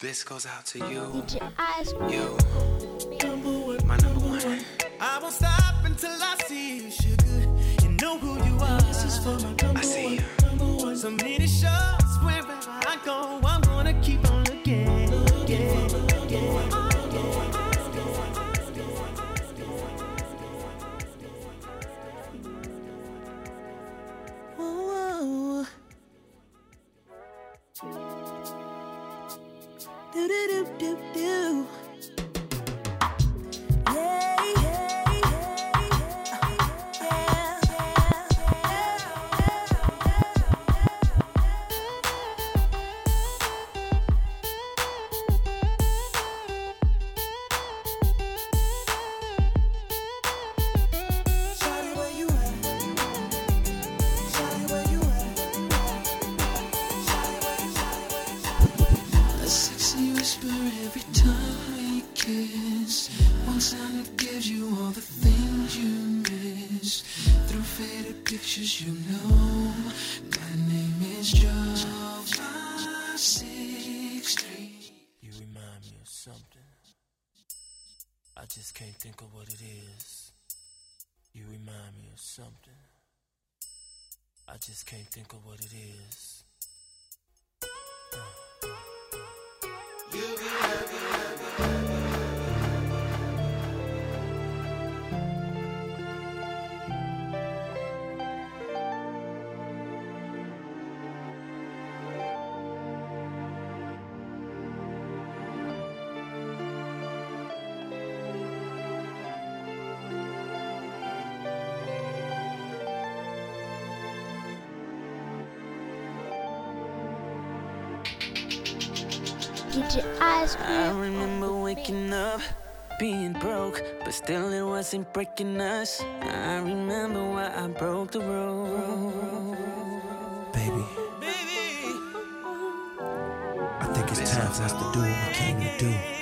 This goes out to you. You. My number one. I won't stop until I see you, sugar. You know who you are. This is for my number I see you. So many shots wherever I go, I'm gonna keep ice. I remember waking up, being broke, but still it wasn't breaking us. I remember why I broke the rules, Baby. Baby. I think it's time for us to do what we came to do.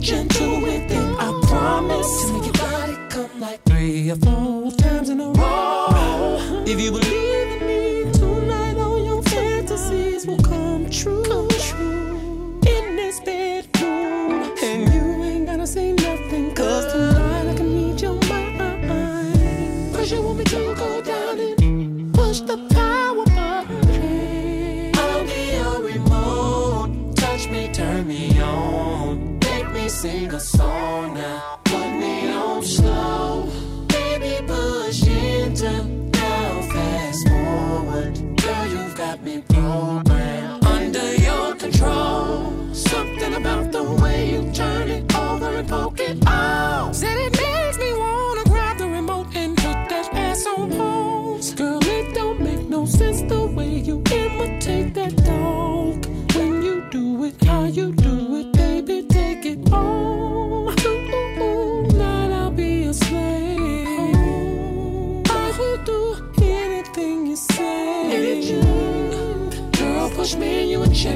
children.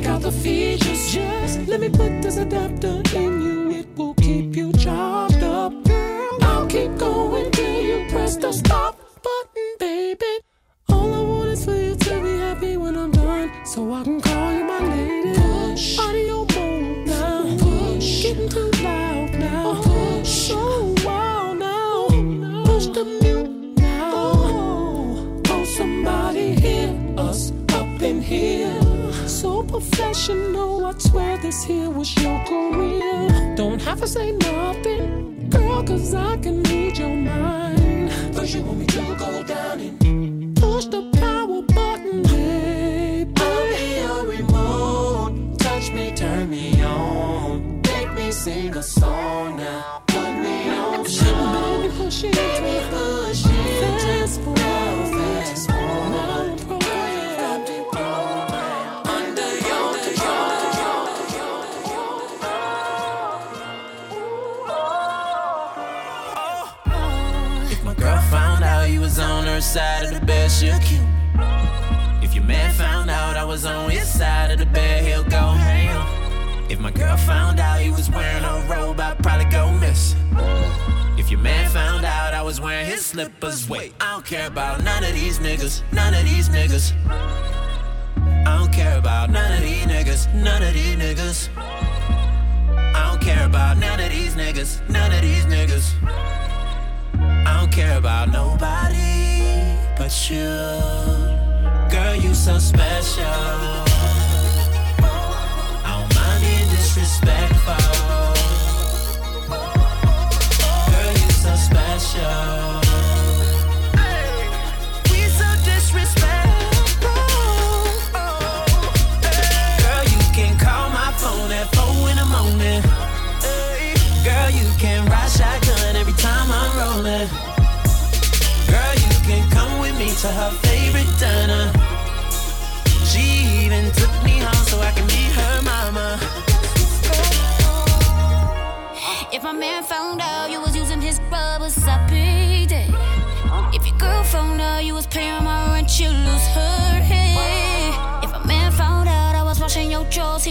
check out the features. Just let me put this adapter in you. It will keep you charged up. Girl, I'll keep going till you press the stop.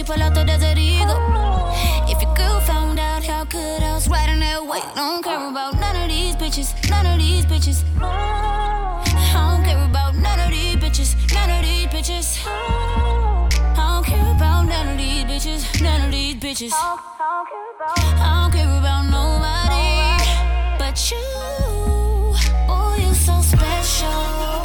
she pull out the Desert Eagle. If your girl found out how could I was riding that way, don't care about none of these bitches, none of these bitches. I don't care about none of these bitches, none of these bitches. I don't care about none of these bitches, none of these bitches. I don't care about nobody but you. Oh, you so special.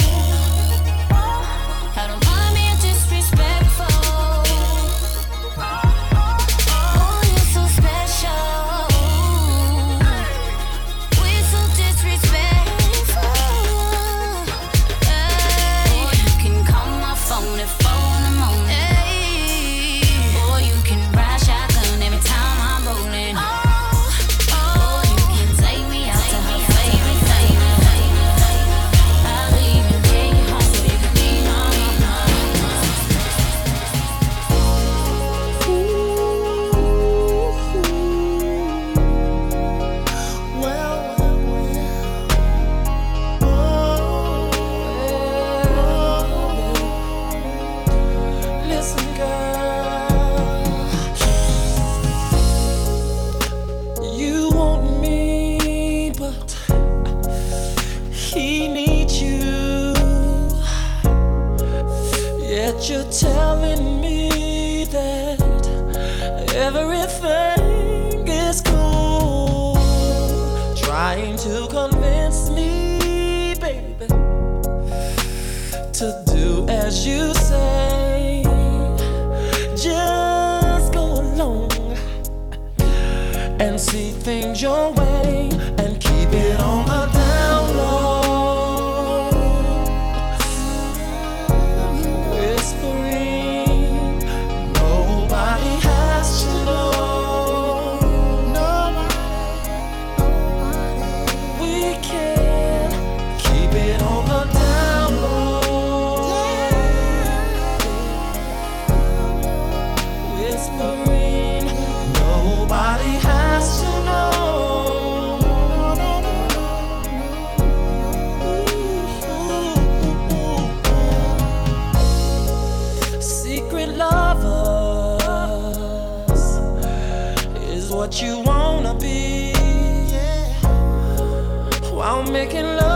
secret lovers is what you wanna be yeah. while making love.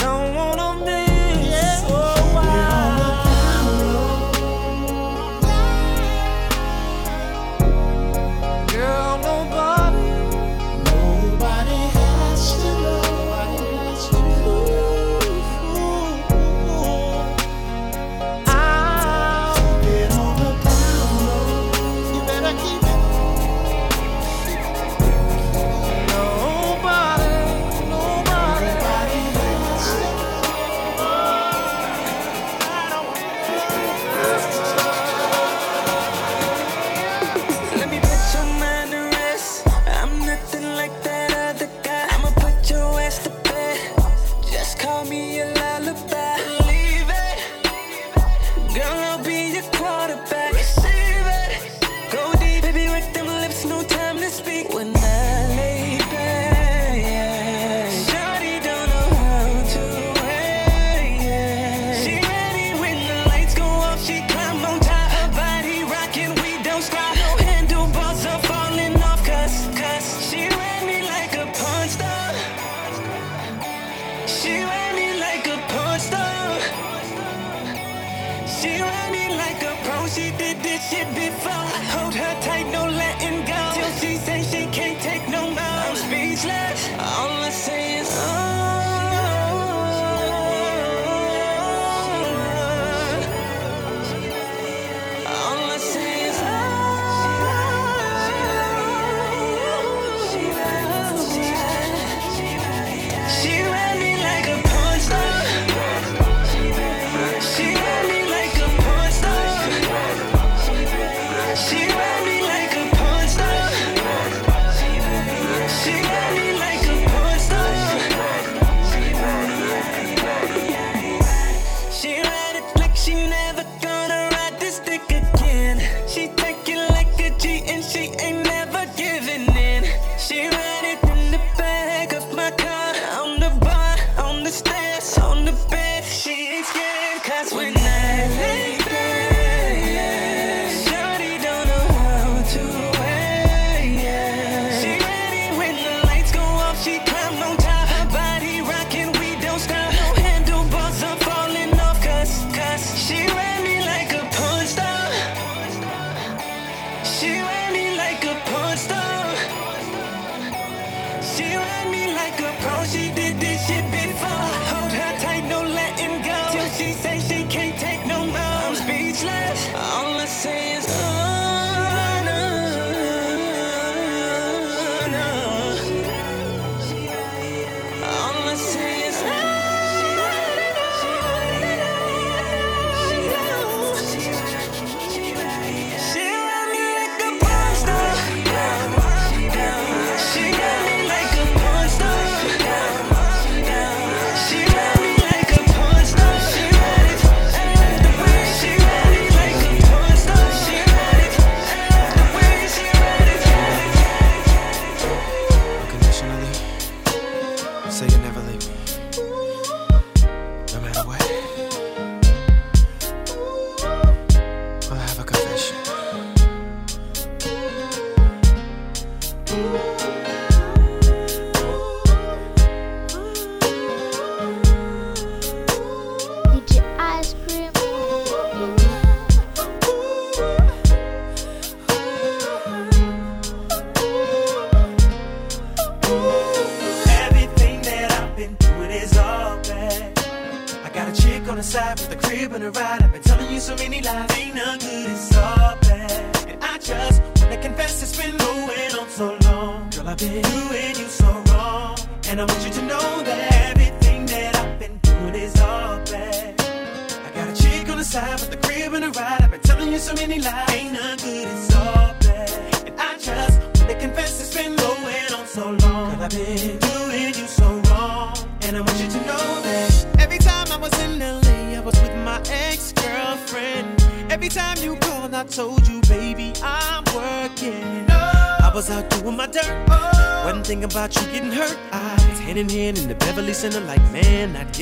no one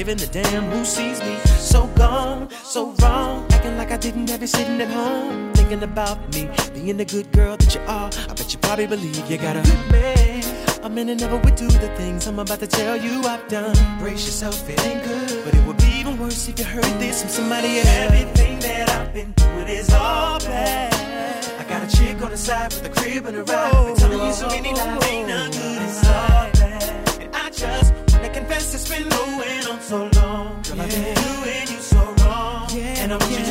giving a damn who sees me. So gone, so wrong, acting like I didn't have you sitting at home. Thinking about me, being the good girl that you are. I bet you probably believe you got a good man. I'm in and never would do the things I'm about to tell you I've done. Brace yourself, it ain't good. But it would be even worse if you heard this from somebody else. Everything that I've been doing is all bad. I got a chick on the side with a crib and a ride. Been telling you so many lies, ain't none good, it's all bad. And I just wanna confess it's been the so long. Girl, I've been doing you so wrong. And I want you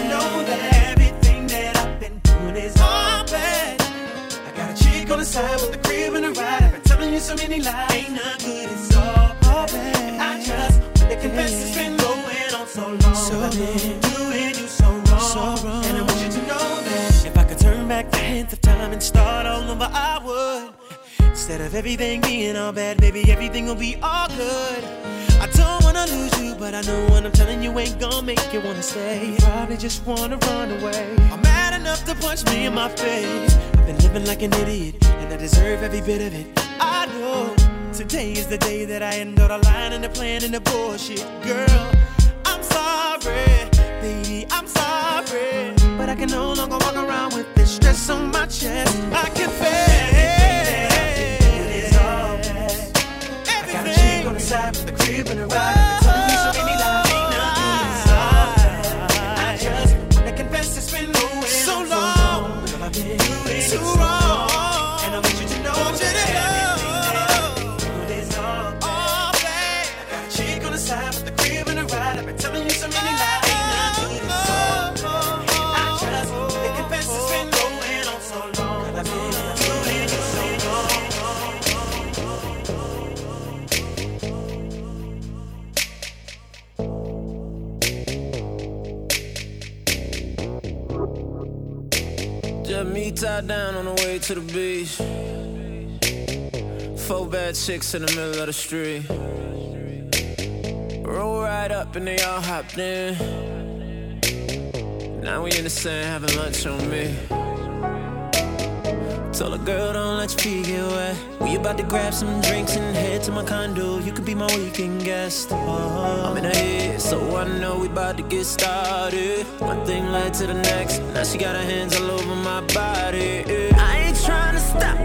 Instead of everything being all bad, baby, everything will be all good. I don't wanna lose you, but I know what I'm telling you ain't gonna make you wanna stay. You probably just wanna run away. I'm mad enough to punch me in my face. I've been living like an idiot, and I deserve every bit of it. I know today is the day that I end all the lying and the plan and the bullshit, girl. I'm sorry, baby, I'm sorry, but I can no longer walk around with this stress on my chest. I confess. inside to the crib and. tied down on the way to the beach. Four bad chicks in the middle of the street. Roll right up and they all hopped in. Now we in the sand having lunch on me. So, a girl don't let your feet get wet. We about to grab some drinks and head to my condo. You could be my weekend guest. I'm in her head, so I know we about to get started. One thing led to the next. Now she got her hands all over my body. I ain't trying to stop.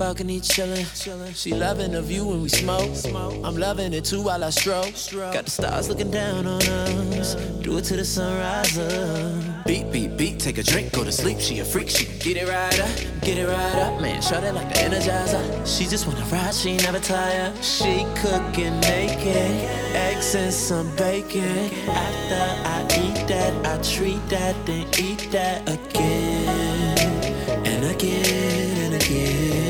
balcony chilling. She loving the view when we smoke. I'm loving it too while I stroke. Got the stars looking down on us. Do it to the sunrise. Beat, beat, beat. Take a drink, go to sleep. She a freak. She get it right up, get it right up, man. Shout it like an Energizer. She just wanna ride. She never tired. She cooking naked, eggs and some bacon. After I eat that, I treat that, then eat that again and again and again.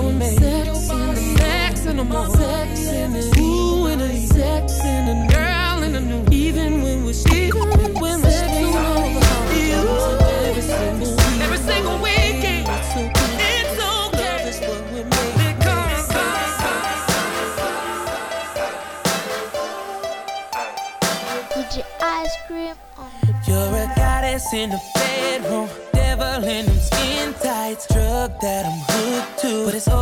on me. Sex in the sex in the morning. Sex in the you and a sex in the girl in the new. Even when we're even when in all the over. Every single week. Every single weekend. It's okay. It's okay. Love is what we make. Ice cream on the You're a goddess in the bedroom, devil in them skin tights, drug that I'm hooked but it's over.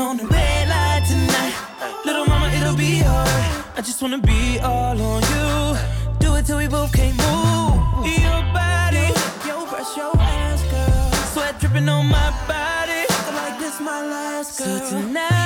on the red light tonight. Little mama, it'll be alright. I just wanna be all on you. Do it till we both can't move. Your body, your brush your ass, girl. Sweat dripping on my body. Like this, my last girl. So tonight.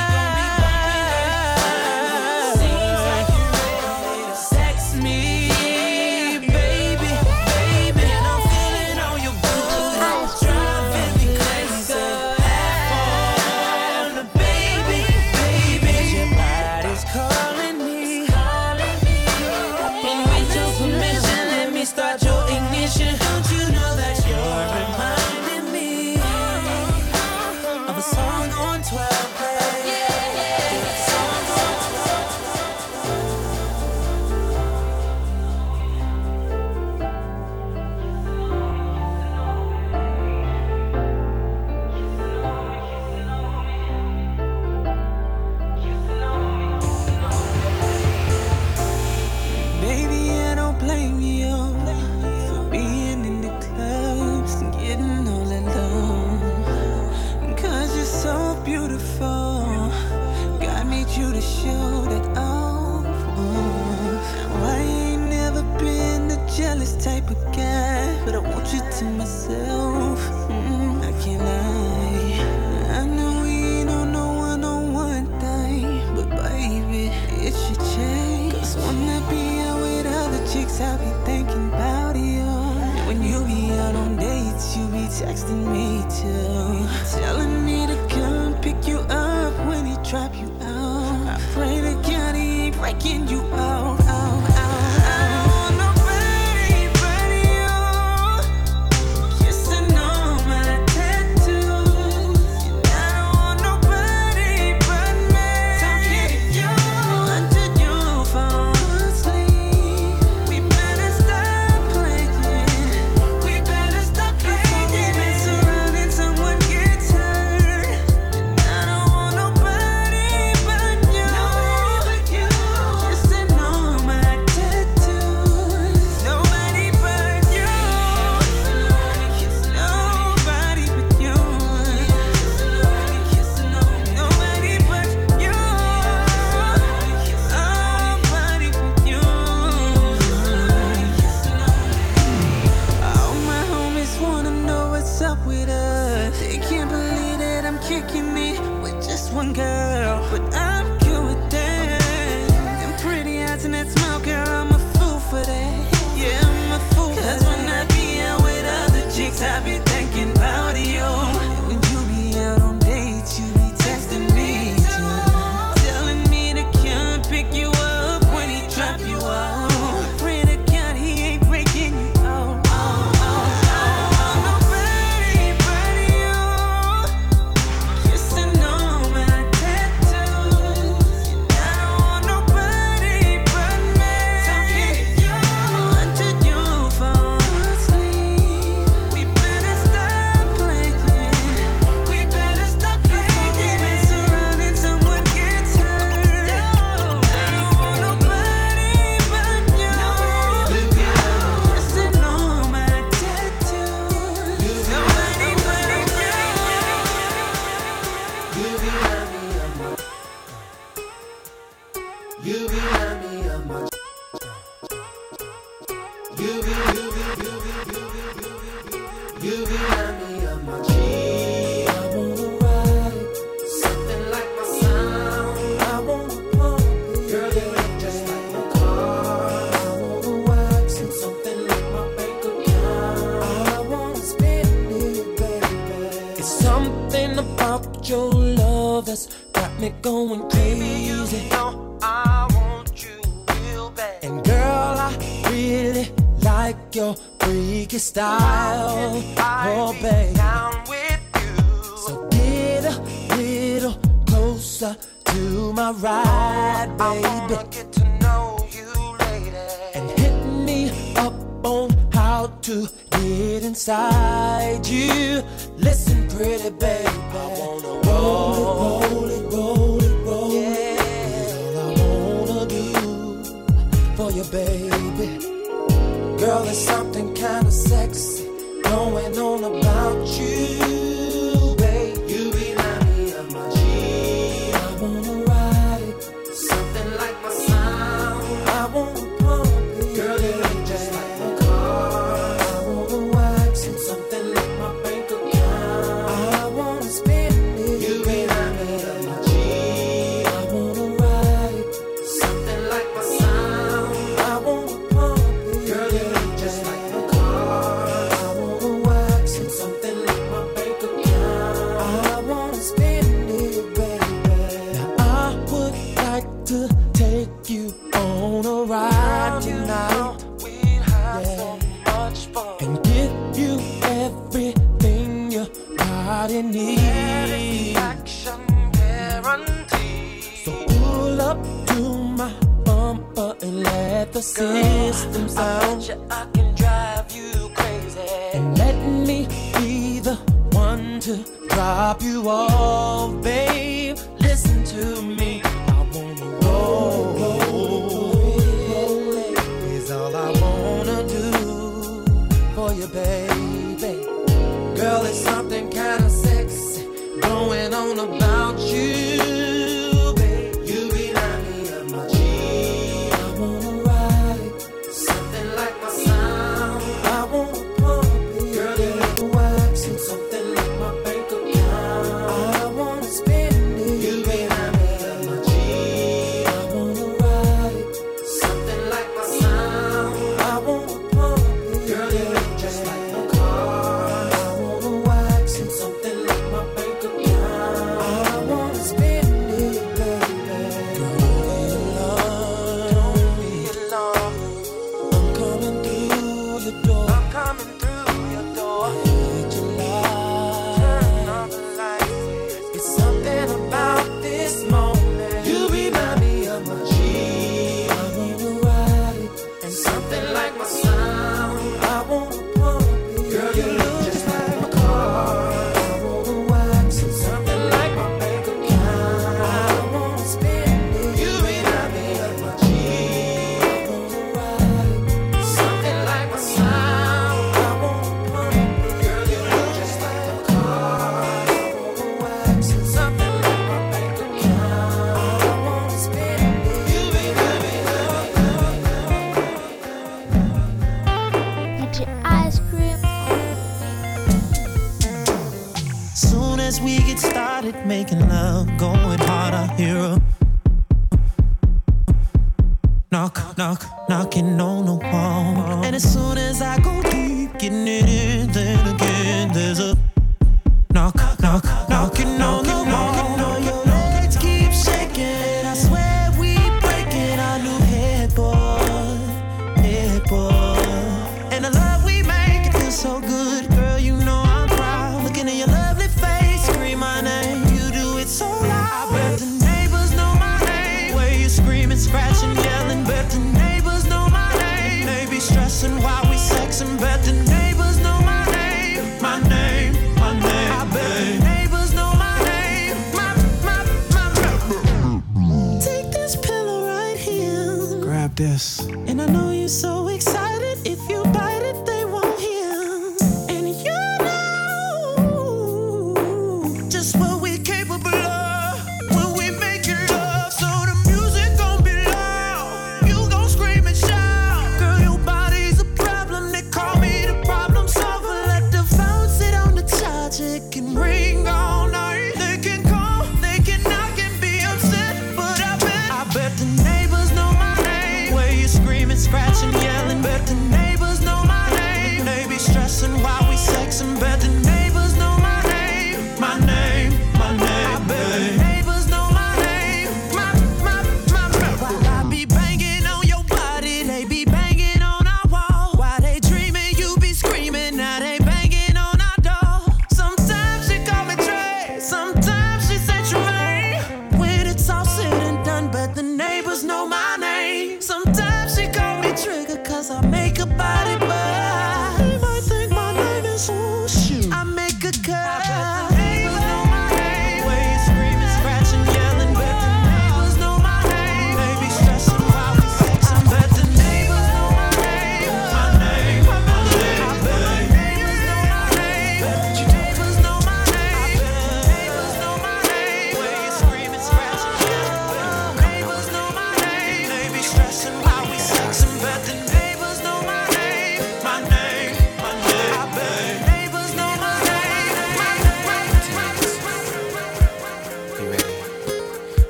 Just what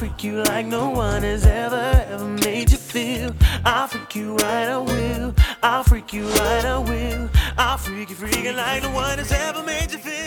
freak you like no one has ever, ever made you feel. I'll freak you right, I will. I'll freak you right, I will. I'll freak you freaking like no one has ever made you feel.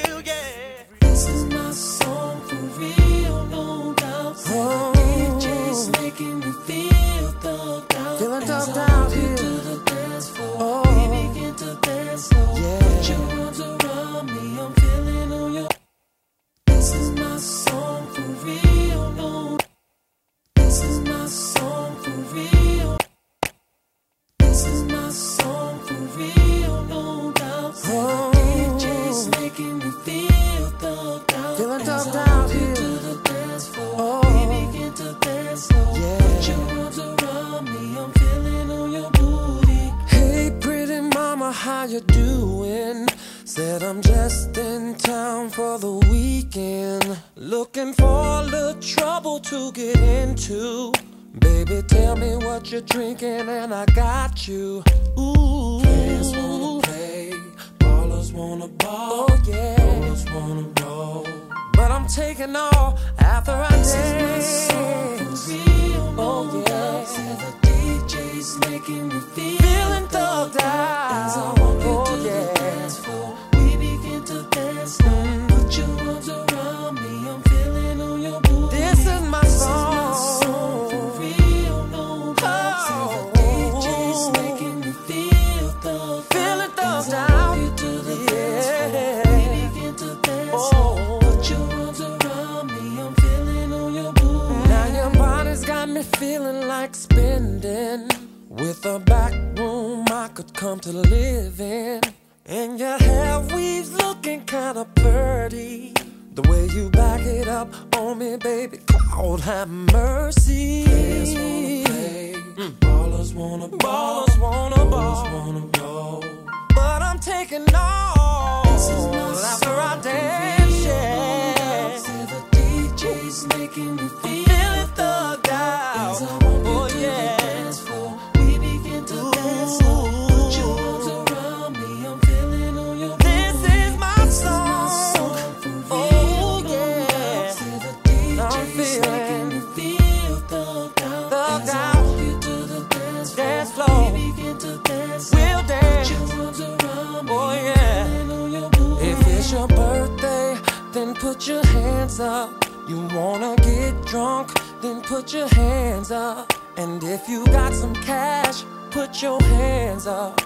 Put your hands up. You wanna get drunk, then put your hands up. And if you got some cash, put your hands up.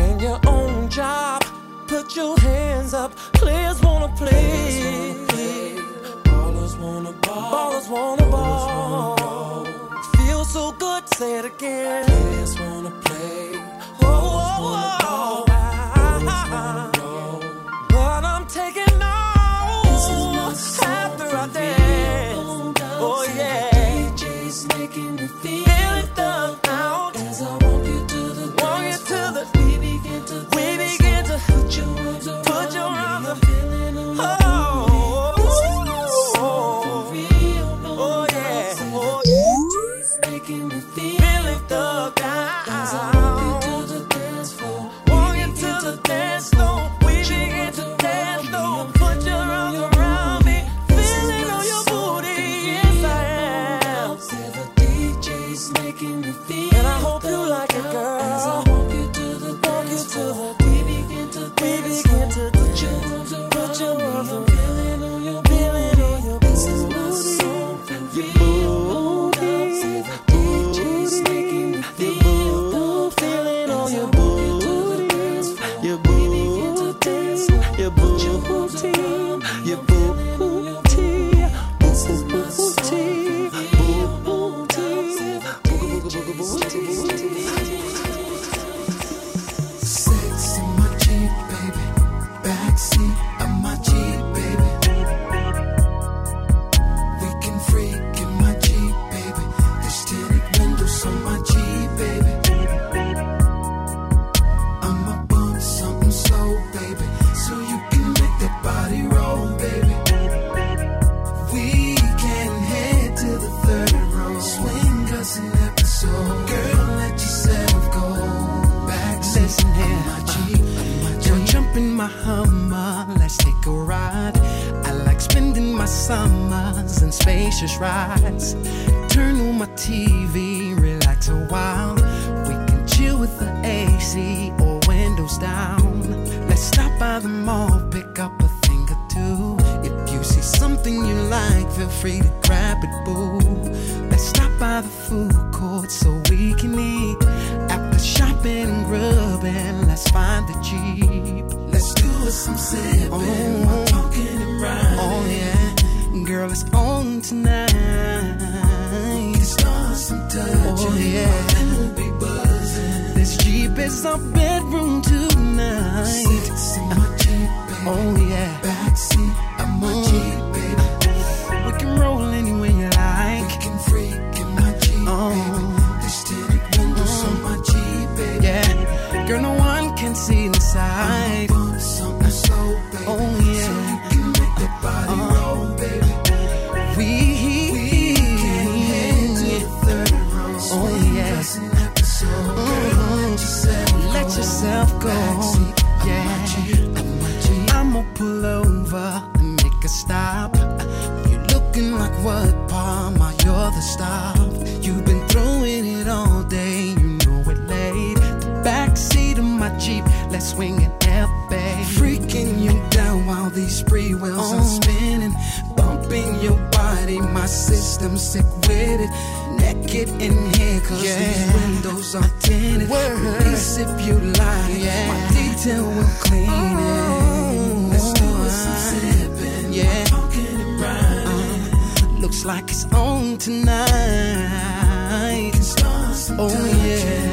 In your own job, put your hands up. Players wanna play. Ballers wanna ball. Ballers wanna ball. Feel so good, say it again. Players wanna play. Oh, oh, oh. But spacious rides. Turn on my TV, relax a while. We can chill with the AC or windows down. Let's stop by the mall, pick up a thing or two. If you see something you like, feel free to grab it, boo. Let's stop by the food court so we can eat. After shopping and grubbing, let's find the Jeep. Let's do us some sipping, while talking and riding. Oh yeah, girl, it's on tonight. Touching, Oh, yeah. we'll be buzzing. This Jeep is our bedroom tonight. Sex in my Jeep, baby. Oh yeah, Backseat oh. Jeep, baby. we can roll anywhere you like. We can freak in my Jeep, Oh. baby. There's tinted windows on my Jeep, baby. Yeah, girl, no one can see inside. Go. My Yeah. Jeep, of my Jeep. I'ma pull over and make a stop. You're looking like what, Palma? You're the stop. You've been throwing it all day, you know it late. The backseat of my Jeep, let's swing it up, babe. Freaking you down while these free wheels are Oh. spinning. Bumping your body, my system's sick with it. Naked in here, cause Yeah. these windows are Word. Police if you like, Yeah. my detail will clean it. Let's do some sipping, Yeah. talking and. Looks like it's on tonight. Oh, yeah.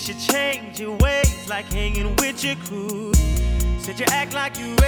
makes you change your ways, like hanging with your crew. Said you act like you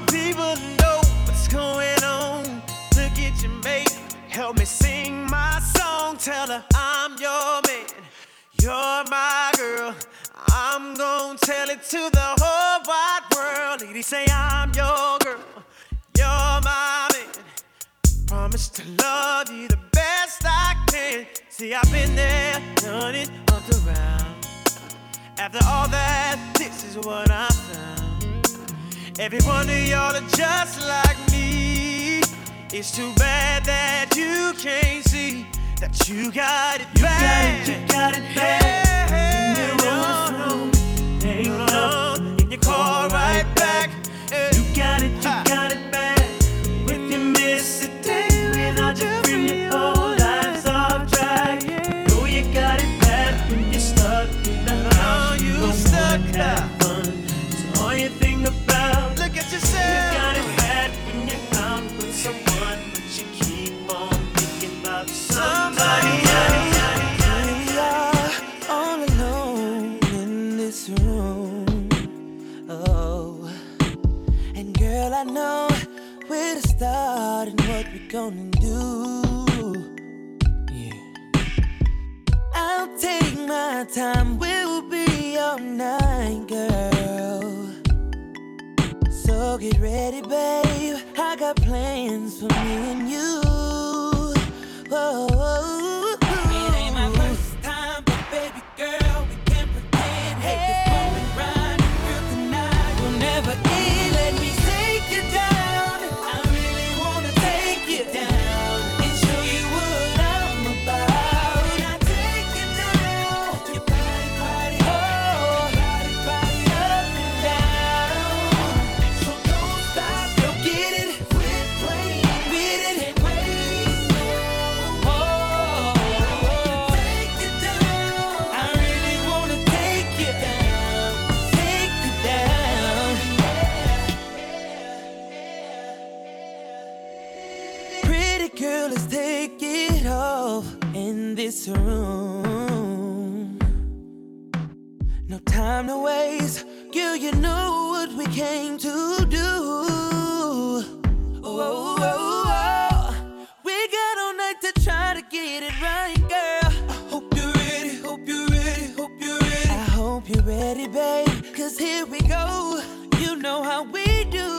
my people know what's going on. Look at your mate, help me sing my song. Tell her I'm your man, you're my girl. I'm gonna tell it to the whole wide world. Lady, say I'm your girl, you're my man. Promise to love you the best I can. See, I've been there, done it, up around. After all that, this is what I found. Every one of y'all are just like me. It's too bad that you can't see that you got it you bad. Got it, you got it bad. Hey, and no, no, no, no, no. And you call right back. Hey. You got it, you ha. got it. gonna do? Yeah. I'll take my time, we'll be all night, girl. So get ready, babe. I got plans for me and you. Whoa. this room. No time to waste. girl. you know what we came to do. Oh, oh, oh, we got all night to try to get it right, girl. I hope you're ready, hope you're ready, hope you're ready. I hope you're ready, babe. Cause here we go. You know how we do.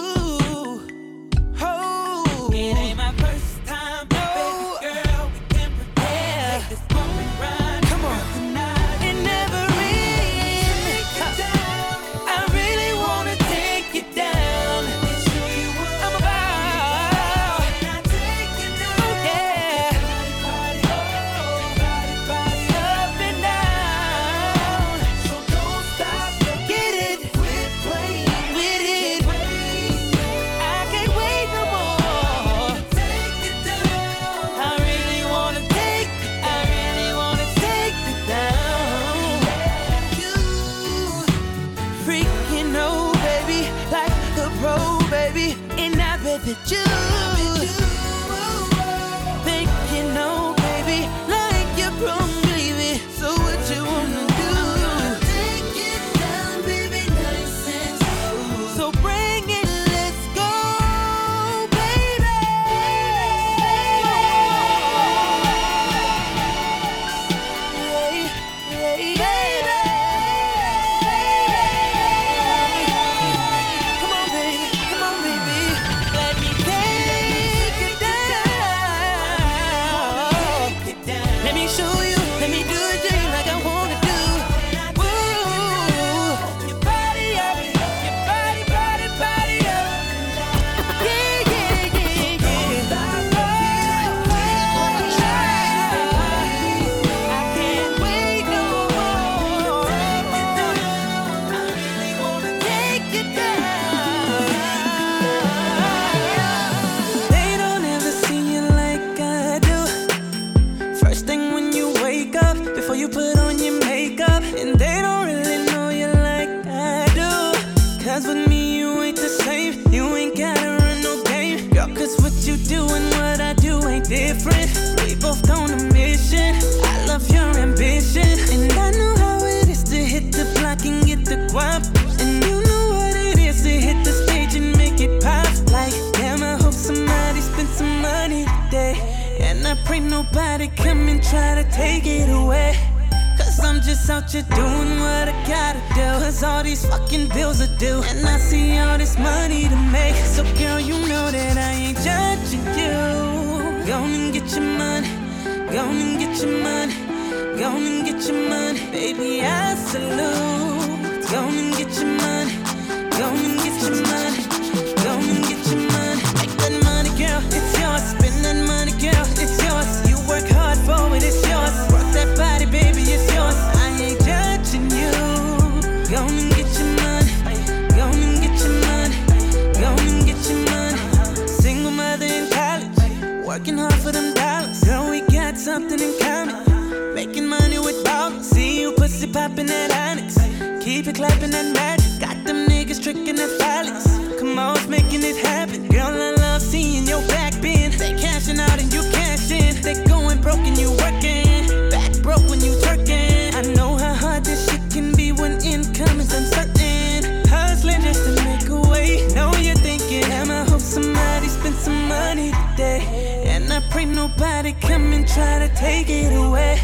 try to take it away.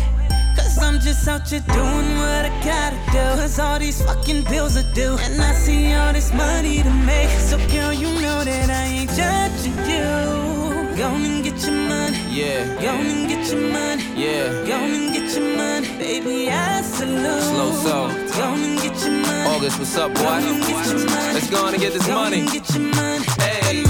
Cause I'm just out here doing what I gotta do. Cause all these fucking bills are due. And I see all this money to make. So, girl, you know that I ain't judging you. Go and get your money. Yeah. Go and get your money. Yeah. Go and get your money. Baby, I salute. Slow slow. Go and get your money. August, what's up, boy? Let's go on and get this go money. Get your money. Hey.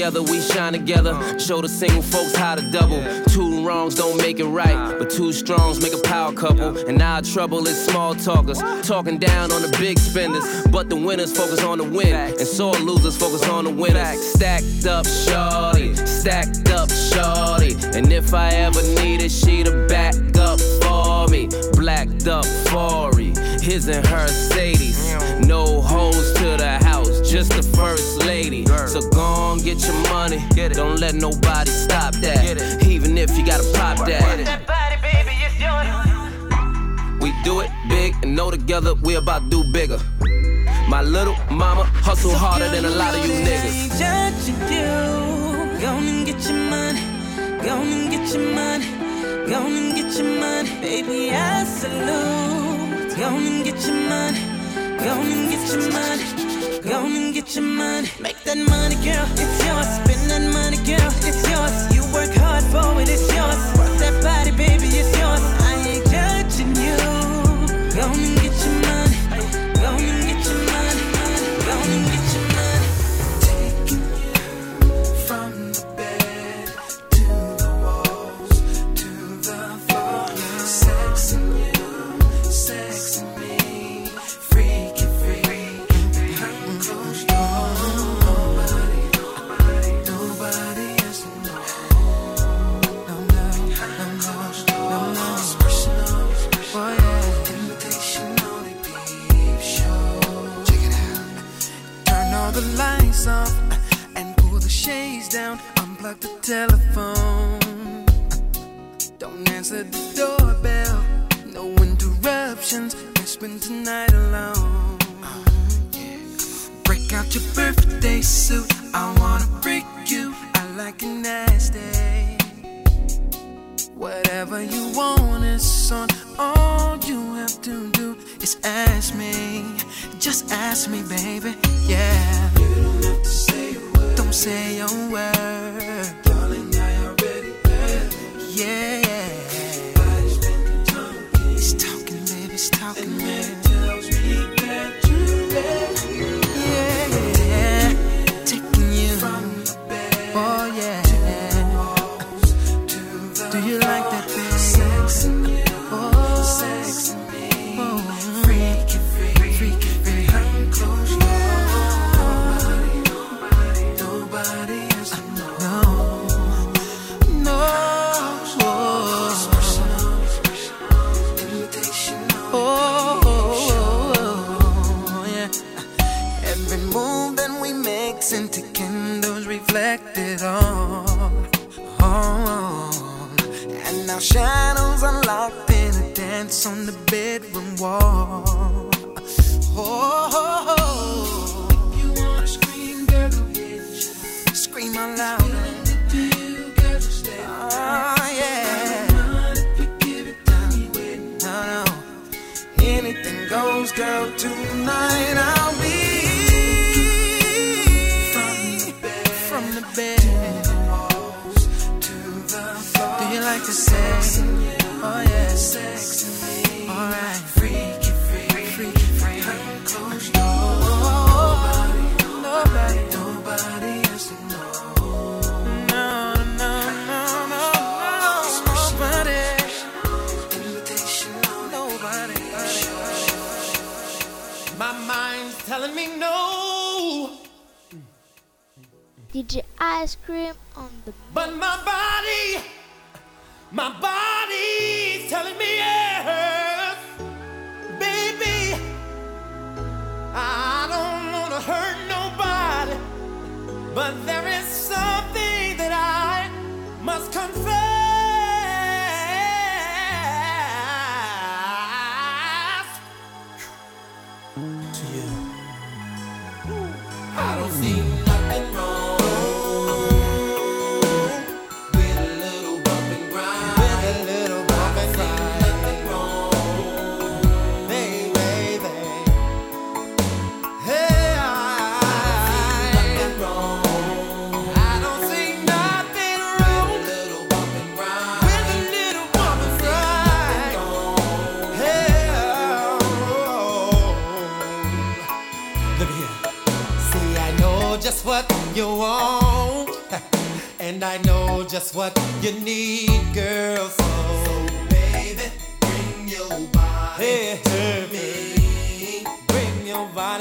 together, we shine together. Show the single folks how to double. Two wrongs don't make it right, but two strongs make a power couple. And our trouble is small talkers, talking down on the big spenders. But the winners focus on the win, and sore losers focus on the winners. Stacked up, shorty, stacked up, shorty. And if I ever need it, she to back up for me. Blacked up, Fari, his and her Sadies. No hoes to the just the first lady. So go on, get your money. Get it. Don't let nobody stop that. Even if you gotta pop that. We do it big and know together we about to do bigger. My little mama hustle harder than a lot of you niggas. Judging you, go and get your money, go and get your money, go and get your money, baby. I salute. Go and get your money, go and get your money, go and get your money. Make that money, girl, it's yours. Spend that money, girl, it's yours. You work hard for it, it's yours. Work that body, baby, it's yours. I ain't judging you. Go and get your money, Unplug the telephone. Don't answer the doorbell. No interruptions. Can't spend tonight alone. Break out your birthday suit. I wanna freak you. I like it nasty. Whatever you want is on. All you have to do is ask me. Just ask me, baby. Yeah. You don't have to say a word. Don't say a word. On the bedroom wall. Ice Cream on the but my body, my body's telling me yes. Baby, I don't wanna hurt nobody, but there is something that I must confess just what you need, girl. So, so baby, bring your body hey, to hey, me. Bring your body.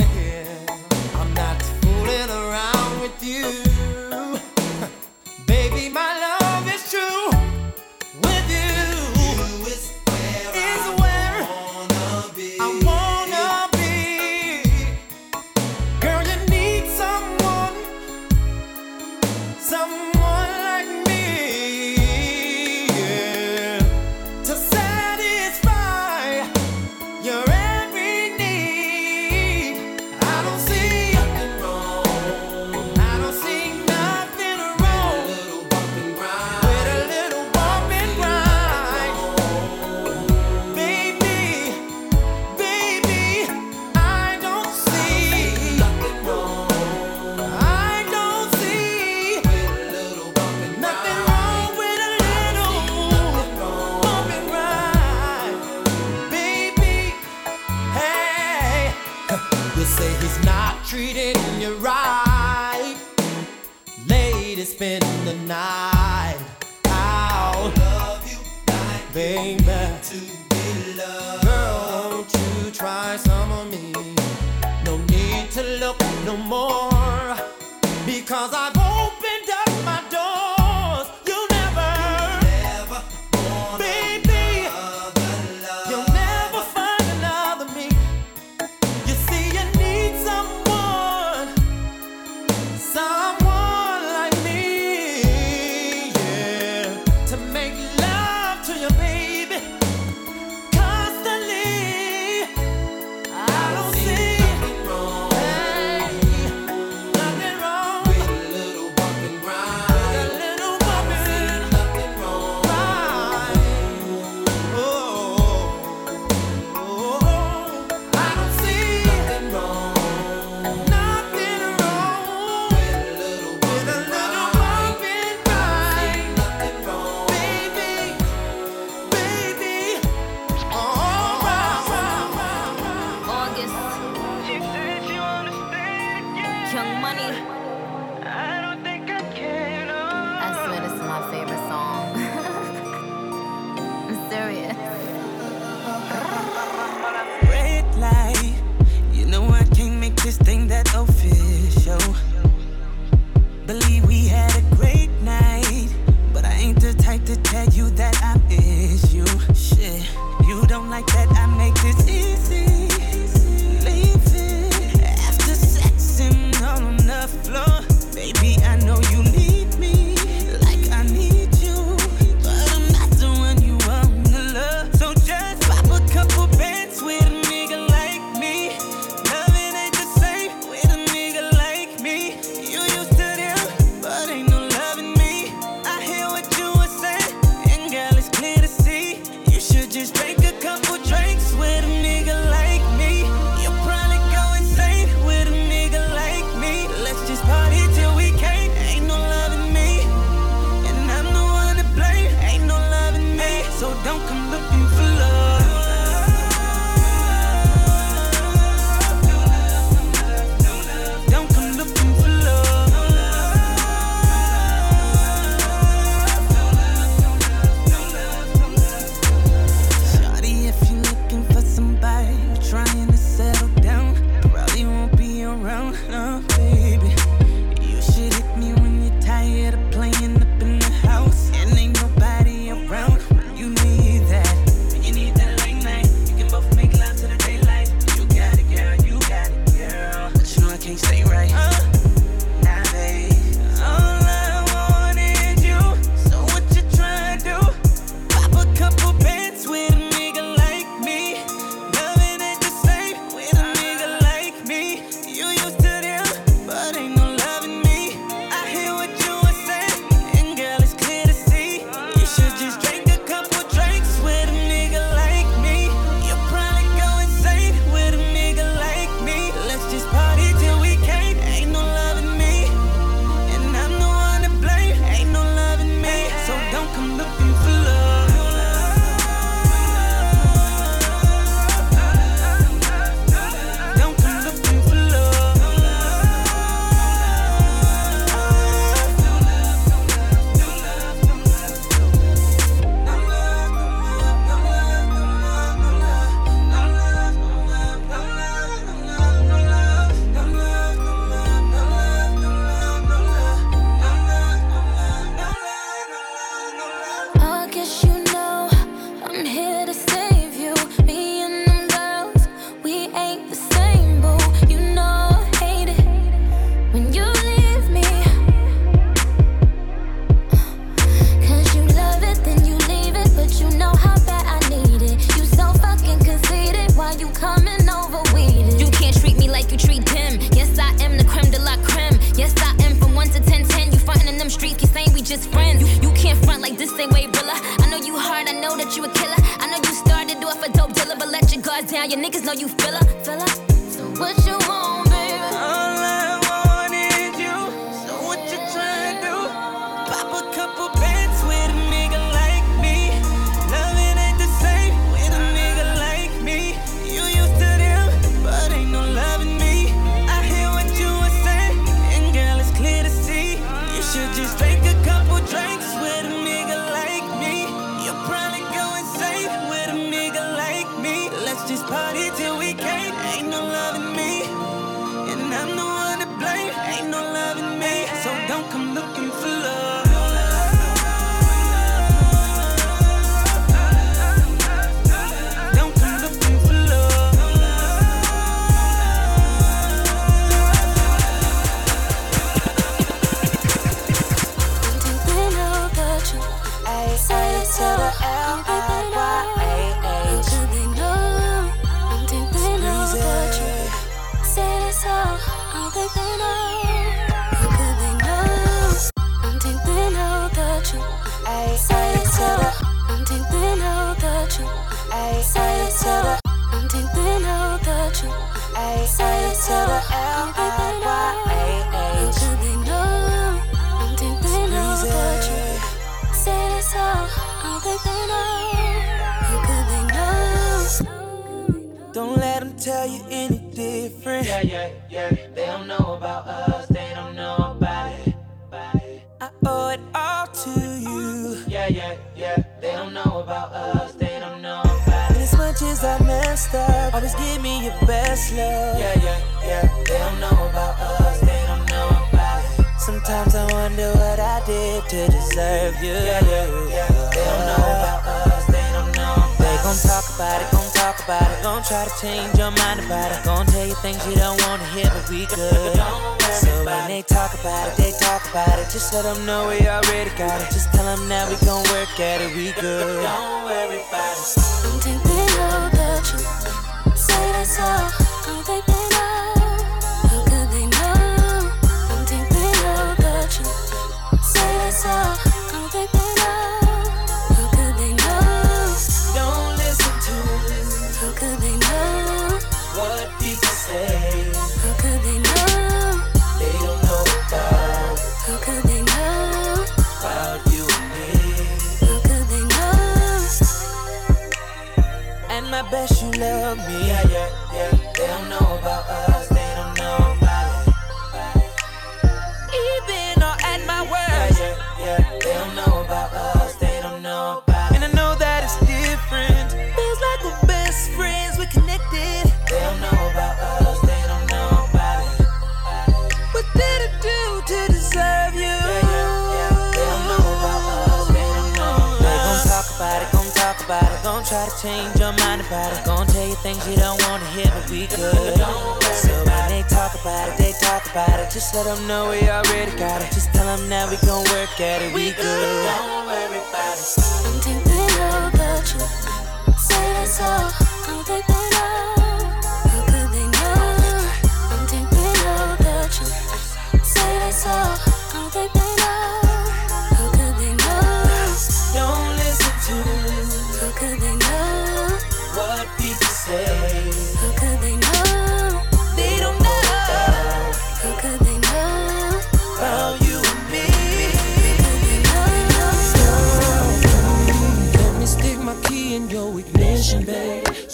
let them know.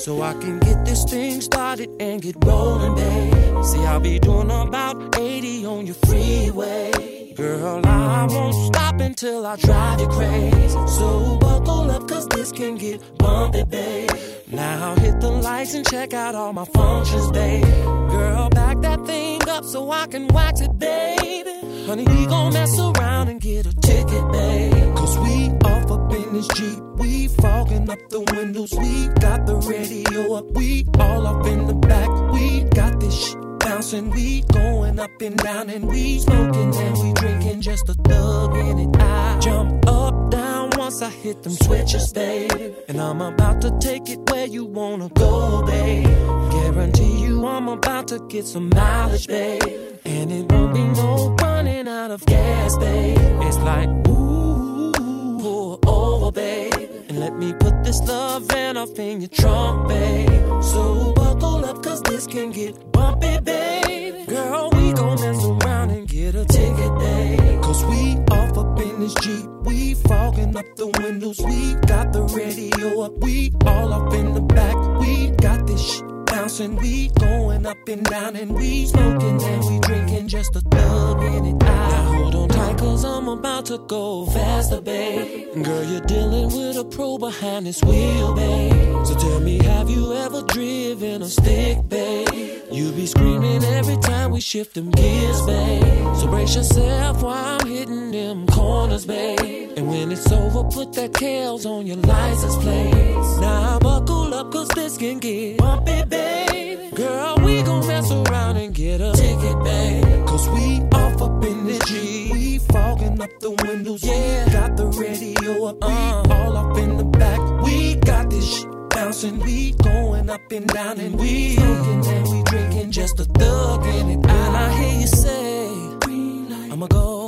So I can get this thing started and get rolling, babe. See, I'll be doing about 80 on your freeway. Girl, I won't stop until I drive you crazy. So buckle up, cause this can get bumpy, babe. Now hit the lights and check out all my functions, babe. Girl, back that thing up so I can wax it, baby. Honey, we gon' mess around and get a ticket, babe. Cause we off up in this Jeep. We fogging up the windows. We got the radio up. We all up in the back. We got this shit bouncing. We going up and down and we smoking and we drinking. Just a thug in it. I jump up, down once I hit them switches, babe. And I'm about to take it where you wanna go, babe. Guarantee you I'm about to get some mileage, babe. And it won't be no running out of gas, babe. It's like, ooh, pull over, babe. And let me put this love in off in your trunk, babe. So buckle up, cause this can get bumpy, babe. Girl, we gon' mess around and get a ticket, babe. Cause we off in this Jeep. We fogging up the windows. We got the radio up. We all up in the back. We got this shit bouncing. We going up and down and we smoking and we drinking just a thug in it. Now hold on tight cause I'm about to go faster, babe. Girl, you're dealing with a pro behind this wheel, babe. So tell me, have you ever driven a stick, babe? You be screaming every time we shift them gears, babe. So brace yourself while I'm hitting them corners, babe. And when it's over, put that tails on your license plate. Now buckle up, cause this can get bumpy, baby. Girl, we gon' mess around and get a ticket, babe. Cause we off up in the G. We fogging up the windows, yeah. Got the radio up, we uh. all up in the back. We got this shit bouncing, we going up and down and we smoking and we drinking just a thug in it. And I hear you say, I'ma go,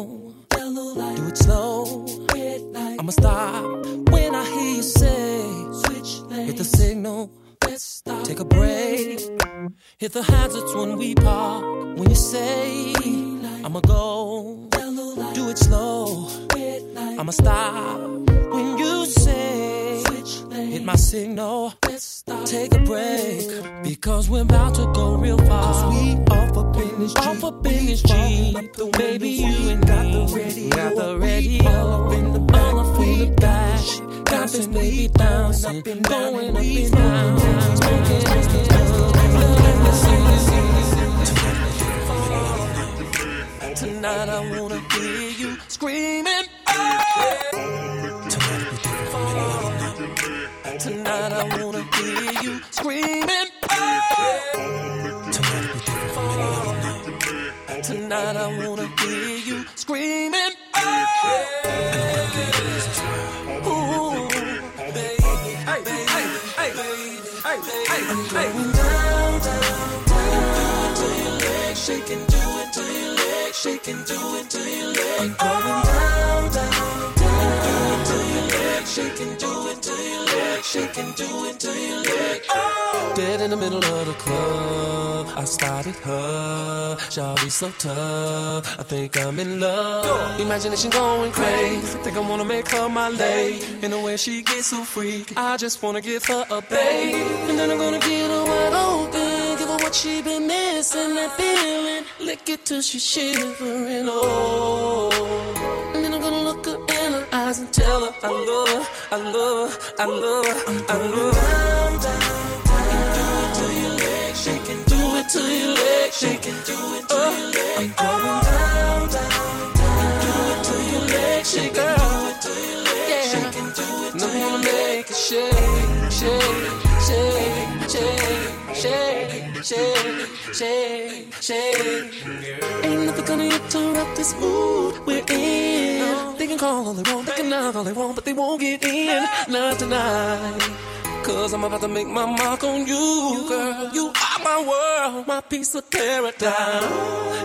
I'ma stop when I hear you say, switch hit the signal, let's stop take a break. Hit the hazards when we park. When you say, I'ma go, do it slow. I'ma stop when you say, hit my signal, Let's stop. take a break. Because we're about to go real far. Cause we off up in this Jeep. Off up in this Jeep. Baby, you and got the radio. Got the radio. All up in the bouncing. Going up and down. Smoking, smoking, Tonight I wanna hear you screaming. Oh! Tonight I wanna hear you screaming. Oh! Tonight I wanna hear you screaming. Down, down, down shaking, do it to your legs. I'm going down, down, down to your legs, shaking, do it shaking, do it to your legs. Dead in the middle of the club, I spotted her. Shawty so tough, I think I'm in love. Imagination going crazy, think I wanna make her my lady. In the way she gets so freaky, I just wanna give her a baby. And then I'm gonna get her wide open, give her what she been missing, that feeling. Lick it till she's shivering, oh. Her I love her, I love her, I love her, I love her. Down, down, down, do it to your legs, shaking, do it to your legs, shaking, do it to your legs. I'm going down, down, down, do it to your legs, shaking, do it to your legs, shaking, do it to your gonna shake, shake, shake, shake, shake, shake, shake, shake. Ain't nothing gonna interrupt this mood we're in. They can call all they want, they can knock all they want, but they won't get in. Not tonight. Cause I'm about to make my mark on you, girl. You are my world, my piece of paradise.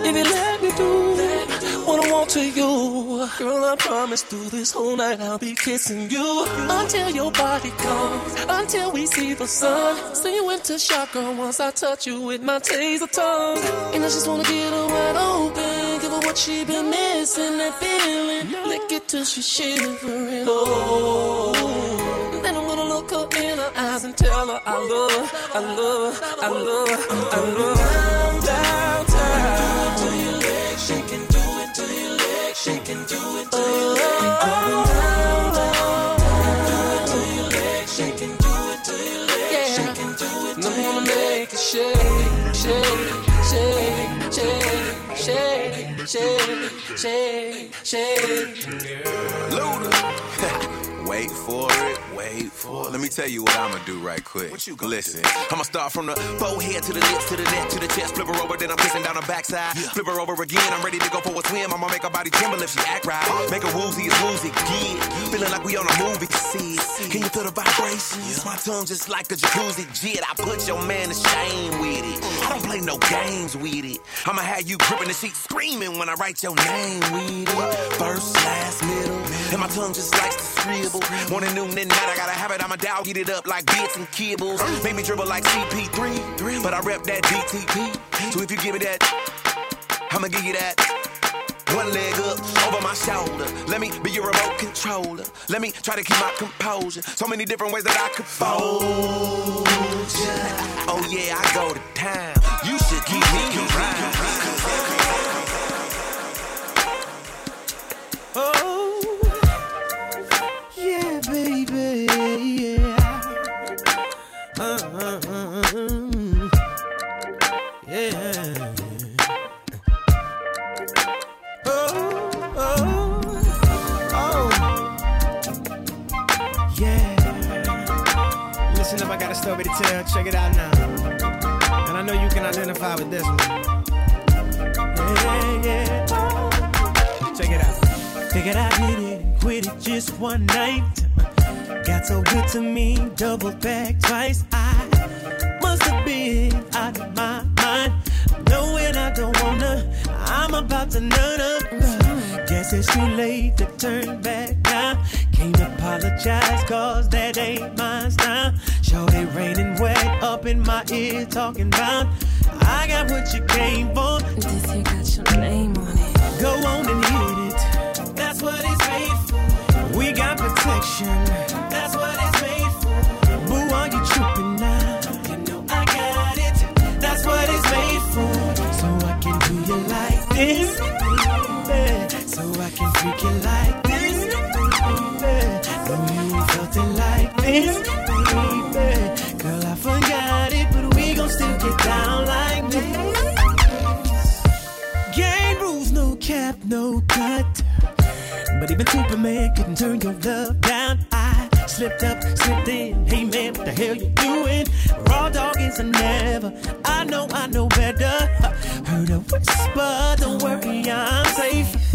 If you let me do what I want to you, girl, I promise through this whole night I'll be kissing you until your body comes, until we see the sun. See you into girl, once I touch you with my taser tongue. And I just wanna get her wide open, give her what she been missing, that feeling. Lick it till she's shivering. Oh. Eyes and tell her I love her, I love her, I love her, I love her. Down, down, do it to your legs, shaking, do it to your legs, shaking, do it to your legs. Going down, down, down, do it to your legs, shaking, do it to your legs, shaking, do it to your legs. I'm gonna make it shake, shake, shake, shake, shake, shake, shake, shake. Luda. Wait for it, wait for it. Let me tell you what I'ma do right quick. What you Listen, I'ma start from the forehead to the lips, to the neck, to the chest. Flip her over, then I'm kissing down her backside. Flip her over again, I'm ready to go for a swim. I'ma make her body tremble if she act right. Make her woozy as woozy, yeah. Feeling like we on a movie. See, can you feel the vibrations? My tongue just like a jacuzzi jet. I put your man to shame with it. I don't play no games with it. I'ma have you gripping the sheet, screaming when I write your name with it. First, last, middle, and my tongue just likes to scribble. Morning, noon, and night, I gotta have it. I'm a dog, eat it up like bits and kibbles. Make me dribble like CP3, but I rep that DTP. So if you give me that, I'ma give you that. One leg up over my shoulder. Let me be your remote controller. Let me try to keep my composure. So many different ways that I could fold ya. Oh yeah, I go to town. You should keep me around. Oh, story to tell. Check it out now. And I know you can identify with this one. Yeah, yeah. Check it out. Figured I hit it and quit it just one night. Got so good to me, double back twice. I must have been out of my mind. Knowing I don't wanna, I'm about to nut up. Guess it's too late to turn back now. Can't apologize, cause that ain't my style. Shorty raining wet up in my ear, talking about I got what you came for. This here got your name on it. Go on and hit it. That's what it's made for. We got protection. That's what it's made for. Boo, are you tripping now? You know I got it. That's what it's made for. So I can do you like this, baby. So I can freak you like this, baby. Girl, I forgot it, but we gon' still get down like this. Game rules, no cap, no cut. But even Superman couldn't turn your love down. I slipped up, slipped in. Hey man, what the hell you doing? Raw dog is a never. I know, I know better. Heard a whisper, don't worry, I'm safe.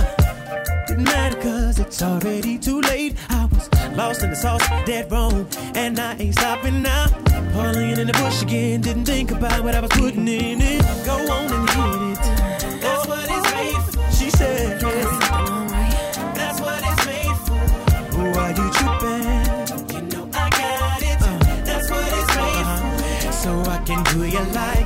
Matter cause it's already too late. I was lost in the sauce, dead wrong, and I ain't stopping now. Pulling in the bush again, didn't think about what I was putting in it. Go on and hit it. That's what it's made for. She said, That's what it's made for. Are you tripping? You know I got it. That's what it's made for. So I can do your like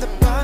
the bottom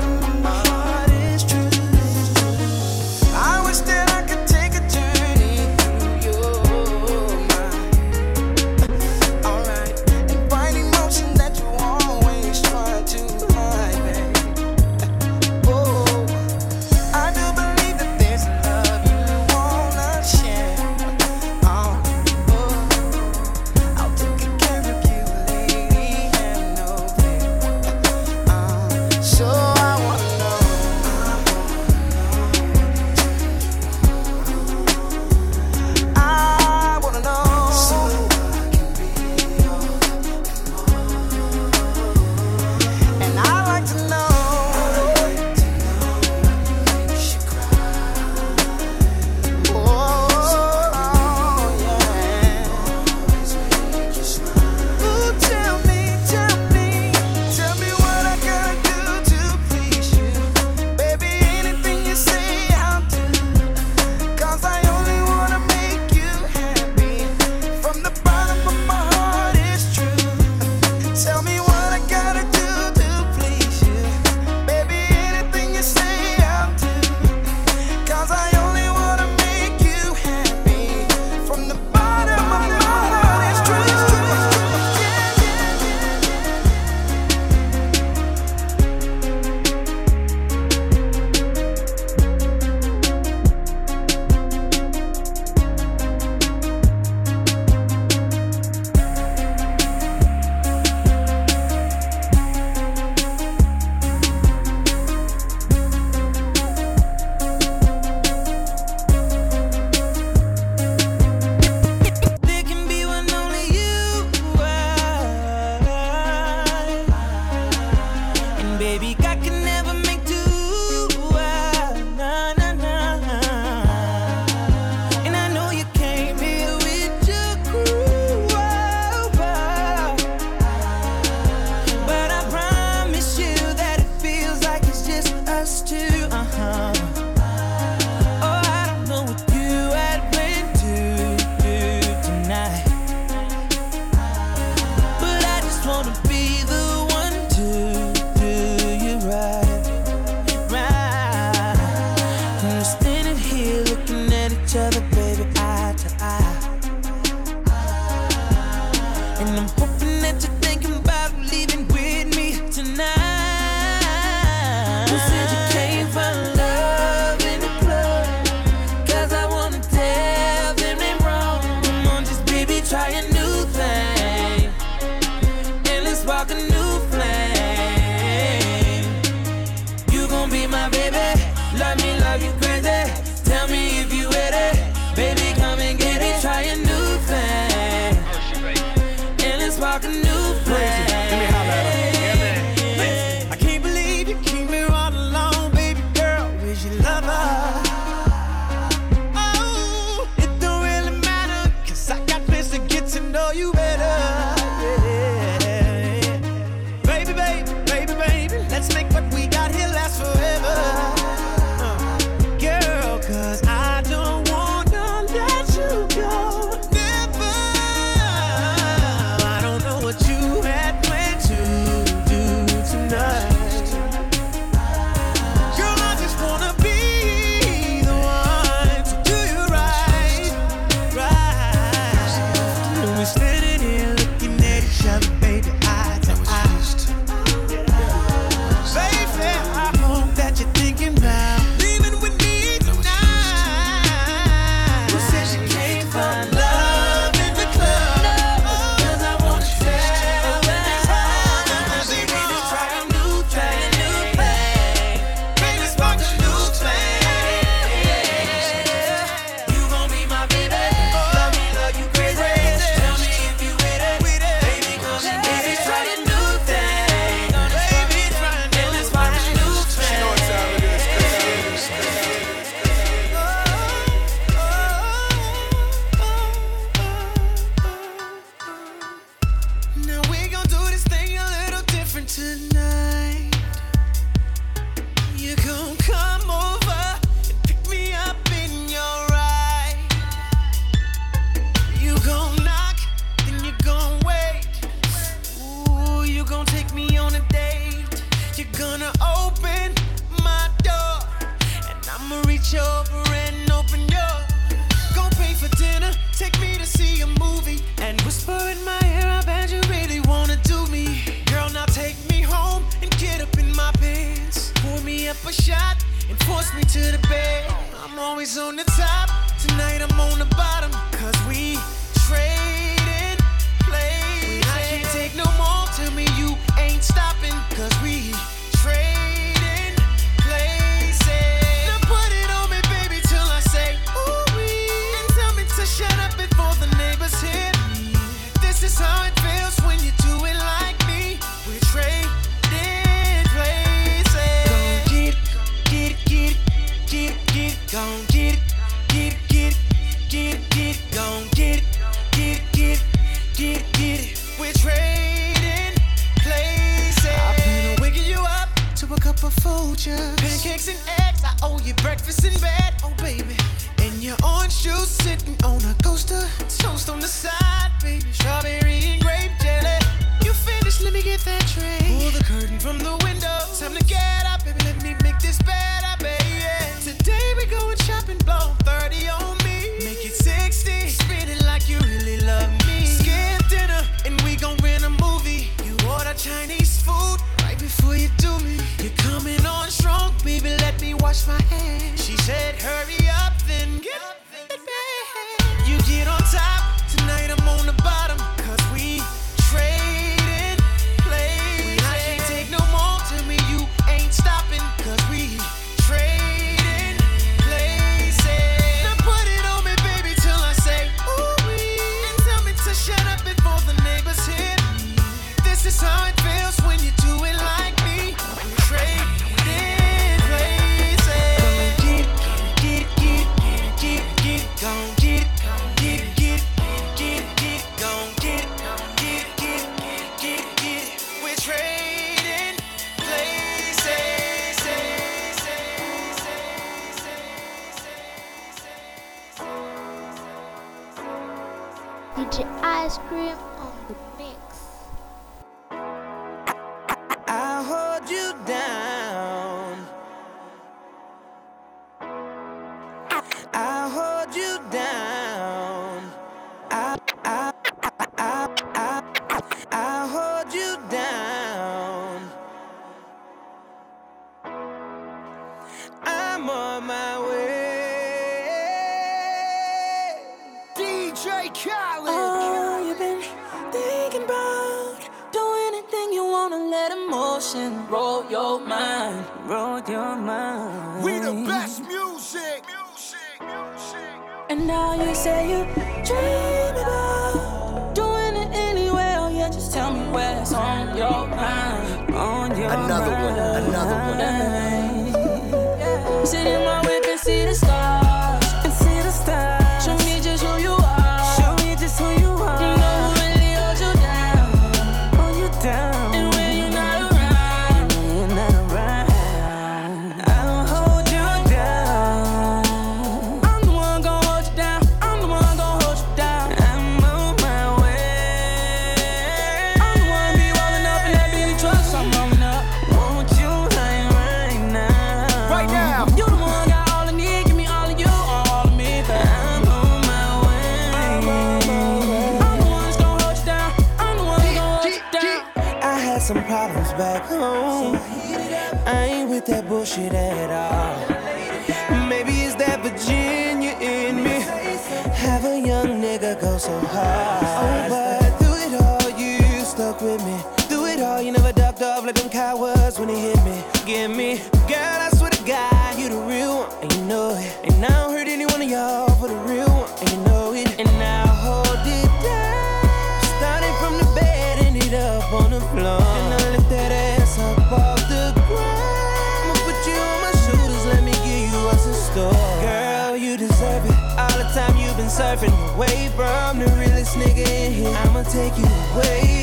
I'm the realest nigga in here. I'ma take you away.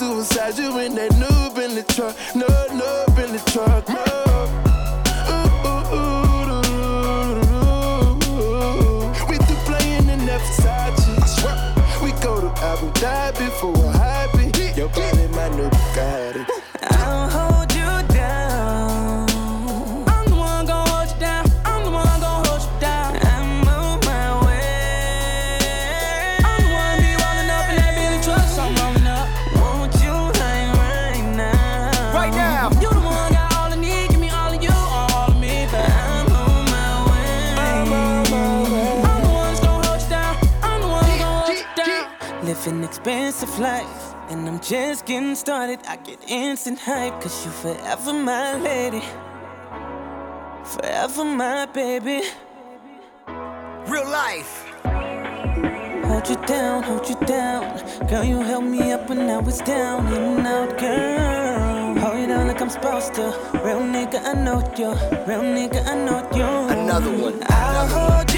Suicide, you in that noob in the truck, No, noob in the truck, noob. We do playing in that Versace. We go to Abu Dhabi for life, and I'm just getting started. I get instant hype, cause you forever my lady, forever my baby. Real life. Hold you down, hold you down. Girl, you held me up when I was down and out, girl. Hold you down like I'm supposed to. Real nigga, I know you. Real nigga, I know you. Another one. I'll hold